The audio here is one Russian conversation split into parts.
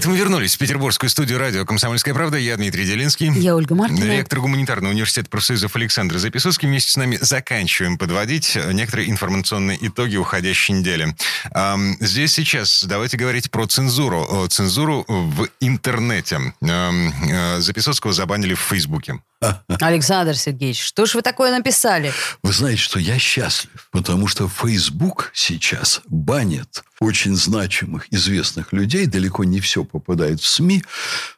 Это мы вернулись в петербургскую студию радио «Комсомольская правда». Я Дмитрий Делинский. Я Ольга Маркина. Ректор гуманитарного университета профсоюзов Александр Записовский. Вместе с нами заканчиваем подводить некоторые информационные итоги уходящей недели. Здесь сейчас давайте говорить про цензуру. Цензуру в интернете. Э, Записовского забанили в Фейсбуке. Александр Сергеевич, что ж вы такое написали? Вы знаете, что я счастлив, потому что Facebook сейчас банит очень значимых, известных людей. Далеко не все попадает в СМИ.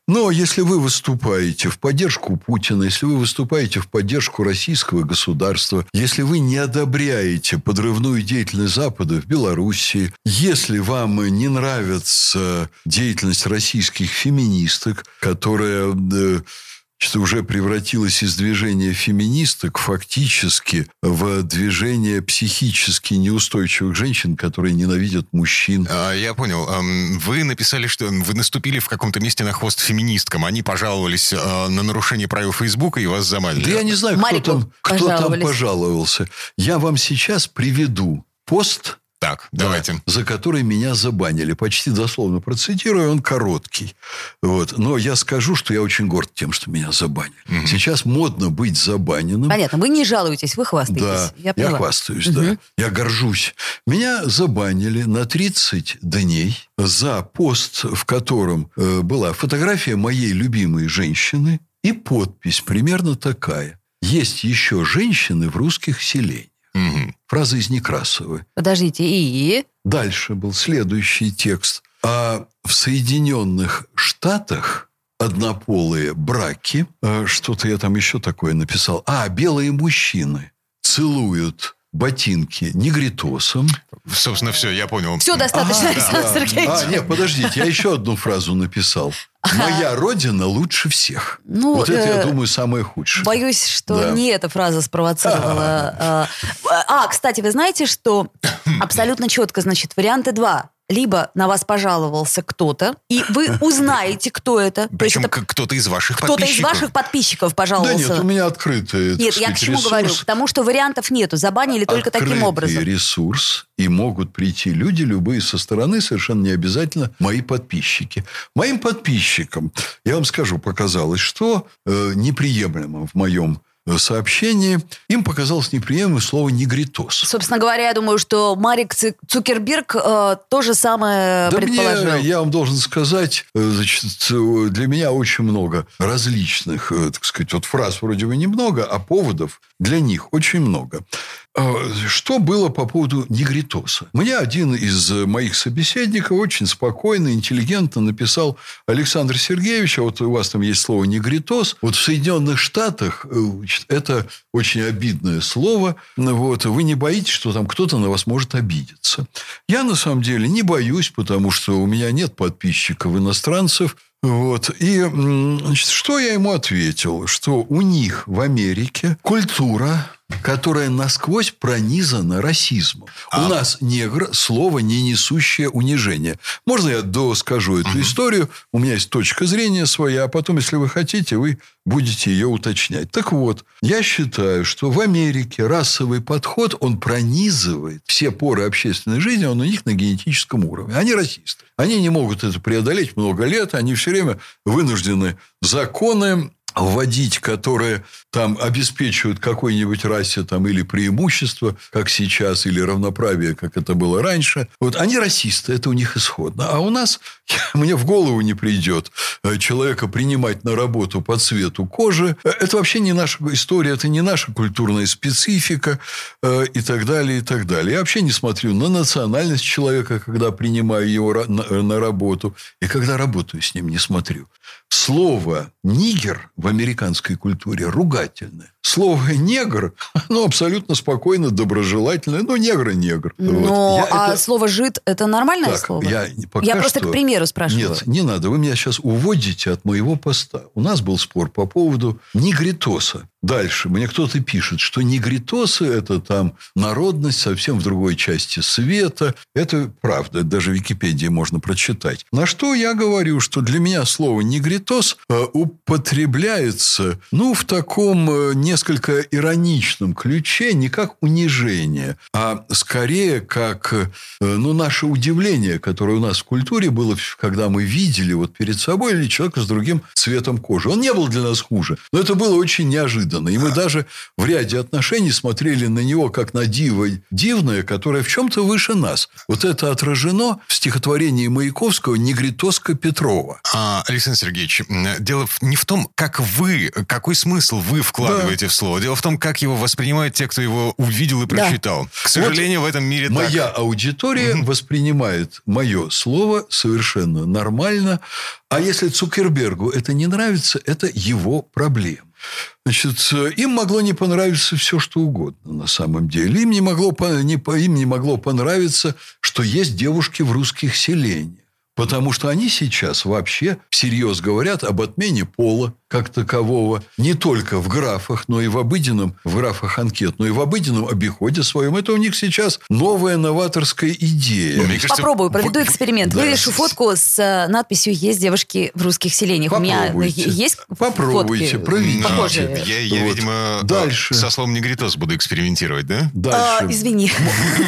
Но если вы выступаете в поддержку Путина, если вы выступаете в поддержку российского государства, если вы не одобряете подрывную деятельность Запада в Белоруссии, если вам не нравится деятельность российских феминисток, которая э, что уже превратилось из движения феминисток фактически в движение психически неустойчивых женщин, которые ненавидят мужчин. А, я понял. Вы написали, что вы наступили в каком-то месте на хвост феминисткам. Они пожаловались а, на нарушение правил Фейсбука и вас заманили. Да я не знаю, кто там, кто там пожаловался. Я вам сейчас приведу пост так, давайте. Да, за который меня забанили. Почти дословно процитирую, он короткий. Вот. Но я скажу, что я очень горд тем, что меня забанили. Угу. Сейчас модно быть забаненным. Понятно. Вы не жалуетесь, вы хвастаетесь. Да, я, я хвастаюсь, угу. да. Я горжусь. Меня забанили на 30 дней за пост, в котором э, была фотография моей любимой женщины и подпись примерно такая. Есть еще женщины в русских селениях. Угу. Фраза из Некрасовой. Подождите, и? Дальше был следующий текст. А в Соединенных Штатах однополые браки, а что-то я там еще такое написал. А, белые мужчины целуют ботинки негритосом. Собственно, все, я понял. Все достаточно, ага, Александр да. Сергеевич. А, нет, подождите, я еще одну фразу написал. Моя родина лучше всех. Ну, вот это, я э, думаю, самое худшее. Боюсь, что да. не эта фраза спровоцировала. А, а, кстати, вы знаете, что абсолютно четко, значит, варианты два либо на вас пожаловался кто-то, и вы узнаете, кто это. Причем это кто-то из ваших кто-то подписчиков. Кто-то из ваших подписчиков пожаловался. Да нет, у меня открытый Нет, я к чему ресурс. говорю? Потому что вариантов нету. Забанили только Открытый таким образом. ресурс, и могут прийти люди любые со стороны, совершенно не обязательно мои подписчики. Моим подписчикам, я вам скажу, показалось, что э, неприемлемо в моем сообщении, им показалось неприемлемым слово «негритос». Собственно говоря, я думаю, что Марик Цукерберг э, то же самое да предположил. Мне, я вам должен сказать, э, значит, для меня очень много различных, э, так сказать, вот фраз вроде бы немного, а поводов для них очень много. А, что было по поводу негритоса? Мне один из моих собеседников очень спокойно, интеллигентно написал Александр Сергеевич, а вот у вас там есть слово негритос. Вот в Соединенных Штатах э, это очень обидное слово. Вот, вы не боитесь, что там кто-то на вас может обидеться. Я на самом деле не боюсь, потому что у меня нет подписчиков иностранцев. Вот. И значит, что я ему ответил? Что у них в Америке культура которая насквозь пронизана расизмом. А... У нас негр – слово, не несущее унижение. Можно я доскажу эту угу. историю? У меня есть точка зрения своя, а потом, если вы хотите, вы будете ее уточнять. Так вот, я считаю, что в Америке расовый подход, он пронизывает все поры общественной жизни, он у них на генетическом уровне. Они расисты. Они не могут это преодолеть много лет, они все время вынуждены законы вводить, которые там обеспечивают какой-нибудь расе там или преимущество, как сейчас, или равноправие, как это было раньше. Вот они расисты, это у них исходно. А у нас, мне в голову не придет э, человека принимать на работу по цвету кожи. Это вообще не наша история, это не наша культурная специфика э, и так далее, и так далее. Я вообще не смотрю на национальность человека, когда принимаю его на работу, и когда работаю с ним, не смотрю. Слово «нигер» в американской культуре ругательное. Слово «негр», оно абсолютно спокойно, доброжелательное. Ну, негр и негр. Но, Вот. Я а это- слово «жид» — это нормальное Так, слово? Я, пока Я просто что- к примеру спрашиваю. Нет, не надо. Вы меня сейчас уводите от моего поста. У нас был спор по поводу негритоса. Дальше. Мне кто-то пишет, что негритосы – это там народность совсем в другой части света. Это правда. Даже в Википедии можно прочитать. На что я говорю, что для меня слово негритос э, употребляется, ну, в таком э, несколько ироничном ключе, не как унижение, а скорее как, э, ну, наше удивление, которое у нас в культуре было, когда мы видели вот перед собой или человека с другим цветом кожи. Он не был для нас хуже, но это было очень неожиданно. И мы даже в ряде отношений смотрели на него как на диво дивное, которое в чем-то выше нас. Вот это отражено в стихотворении Маяковского «Негритоска Петрова». А, Александр Сергеевич, дело не в том, как вы, какой смысл вы вкладываете в слово. Дело в том, как его воспринимают те, кто его увидел и Да. прочитал. К сожалению, в этом мире Моя так. аудитория воспринимает мое слово совершенно нормально. А если Цукербергу это не нравится, это его проблема. Значит, э, им могло не понравиться все, что угодно на самом деле. Им не могло, не, им не могло понравиться, что есть девушки в русских селениях. Потому что они сейчас вообще всерьез говорят об отмене пола как такового не только в графах, но и в обыденном, в графах анкет, но и в обыденном обиходе своем. Это у них сейчас новая новаторская идея. Ну, кажется, Попробую, проведу вы- эксперимент. да. Вывешу фотку с э, надписью «Есть девушки в русских селениях». У меня Попробуйте. е- есть Попробуйте, фотки проведите. похожие? Я, я, Вот. видимо, э, Дальше. со словом негритос буду экспериментировать, да? Дальше. А, извини.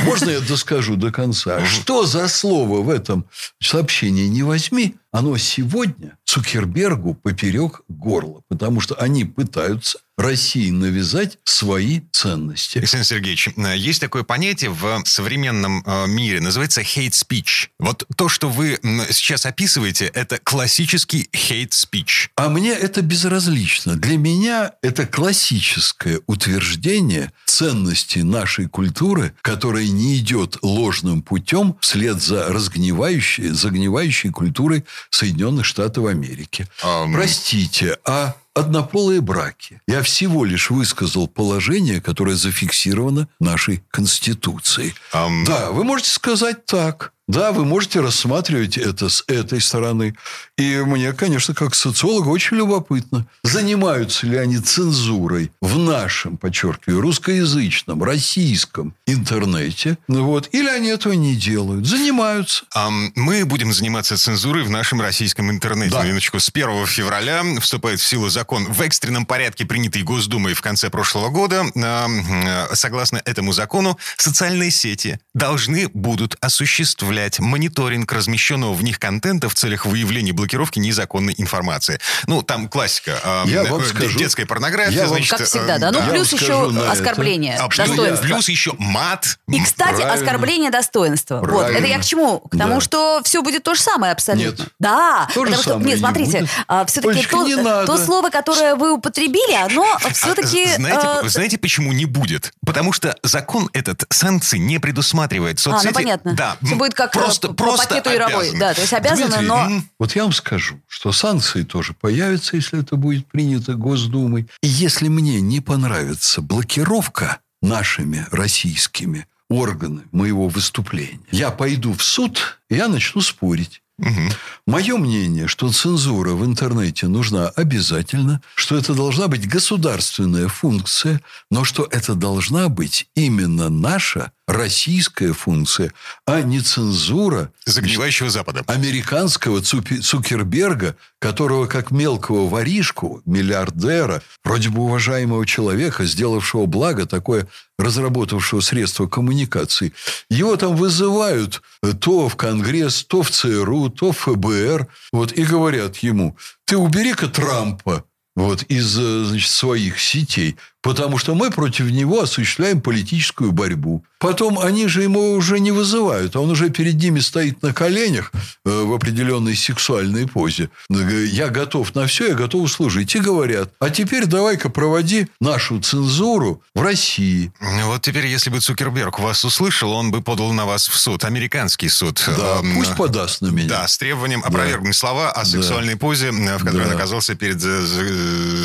Можно я доскажу до конца? Что за слово в этом сообщении не возьми, оно сегодня Цукербергу поперек горла. Потому что они пытаются России навязать свои ценности. Александр Сергеевич, э, есть такое понятие в современном э, мире, называется hate speech. Вот то, что вы сейчас описываете, это классический hate speech. А мне это безразлично. Для меня это классическое утверждение ценности нашей культуры, которая не идет ложным путем вслед за разгнивающей, загнивающей культурой Соединенных Штатов Америки. Ам. Простите, а однополые браки. Я всего лишь высказал положение, которое зафиксировано нашей Конституцией. Ам. Да, вы можете сказать так. Да, вы можете рассматривать это с этой стороны. И мне, конечно, как социологу очень любопытно, занимаются ли они цензурой в нашем, подчеркиваю, русскоязычном, российском интернете, ну вот, или они этого не делают. Занимаются. Ам, Мы будем заниматься цензурой в нашем российском интернете. Да. На Минуточку. С 1 февраля вступает в силу закон в экстренном порядке, принятый Госдумой в конце прошлого года. Ам, э, Согласно этому закону, социальные сети должны будут осуществлять мониторинг размещенного в них контента в целях выявления и блокировки незаконной информации. Ну, там классика. Ам, Я вам э, скажу- детская порнография, я вам- значит... Как всегда, э, да. Ну, Я плюс вам еще на это. оскорбление А плюс, достоинства. плюс еще мат. И, кстати, Правильно. оскорбление достоинства. Вот. Правильно. Это я к чему? К тому, Да. что все будет то же самое абсолютно. Нет. Да. То же потому что, нет, не смотрите, будет. все-таки то, не надо. то слово, которое вы употребили, оно А все-таки... знаете, знаете, почему не будет? Потому что закон этот санкций не предусматривает. А, ну Соцсети, понятно. Да, Все будет как просто, э, по просто пакету Яровой. обязаны. Да, то есть обязаны, Дмитрий, но... Вот я вам скажу, что санкции тоже появятся, если это будет принято Госдумой. И если мне не понравится блокировка нашими российскими органами моего выступления, я пойду в суд, и я начну спорить. Мгм. Мое мнение, что цензура в интернете нужна обязательно, что это должна быть государственная функция, но что это должна быть именно наша российская функция, а не цензура Загнивающего Запада. американского Цукерберга, которого как мелкого воришку, миллиардера, вроде бы уважаемого человека, сделавшего благо, такое разработавшего средство коммуникации, его там вызывают то в Конгресс, то в ЦРУ, то в ФБР, вот, и говорят ему, ты убери-ка Трампа, вот, из э, значит, своих сетей, потому что мы против него осуществляем политическую борьбу. Потом они же ему уже не вызывают, а он уже перед ними стоит на коленях э, в определенной сексуальной позе. Э, Я готов на все, я готов служить. И говорят, а теперь давай-ка проводи нашу цензуру в России. Ну, Вот теперь, если бы Цукерберг вас услышал, он бы подал на вас в суд, американский суд. Да, Эм, пусть подаст на меня. Да, с требованием опровергнуть слова о Да. сексуальной позе, э, в которой Да. он оказался перед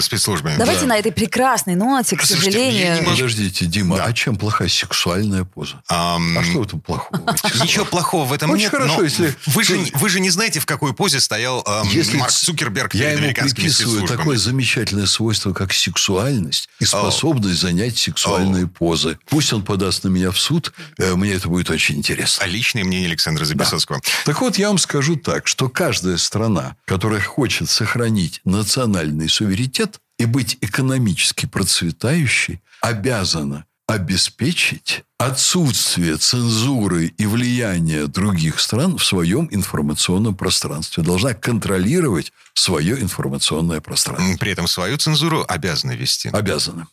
спецслужбами. Давайте Да. на этой прекрасной ноте знаете, к Слушайте, сожалению... не могу- Подождите, Дима, Да. а чем плохая сексуальная поза? Ам, А что в этом плохого? Ничего плохого в этом Очень нет. хорошо, если- вы, же, не- вы же не знаете, в какой позе стоял ам, Если Марк Цукерберг Я ему приписываю такое замечательное свойство, как сексуальность и способность занять сексуальные позы. Пусть он подаст на меня в суд, э, мне это будет очень интересно. А личное мнение Александра Записоцкого. Так вот, я вам скажу так, что каждая страна, которая хочет сохранить национальный суверенитет и быть экономически процветающей, обязана обеспечить отсутствие цензуры и влияния других стран в своем информационном пространстве. Должна контролировать свое информационное пространство. При этом свою цензуру обязаны вести. Обязана.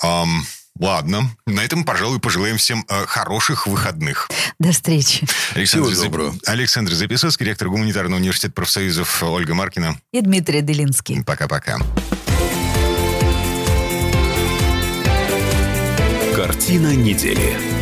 Ам, ладно. На этом, пожалуй, пожелаем всем э, хороших выходных. До встречи. Александр, Всего доброго. Александр Записоцкий, ректор гуманитарного университета профсоюзов Ольга Маркина. И Дмитрий Делинский. Пока-пока. Картина недели.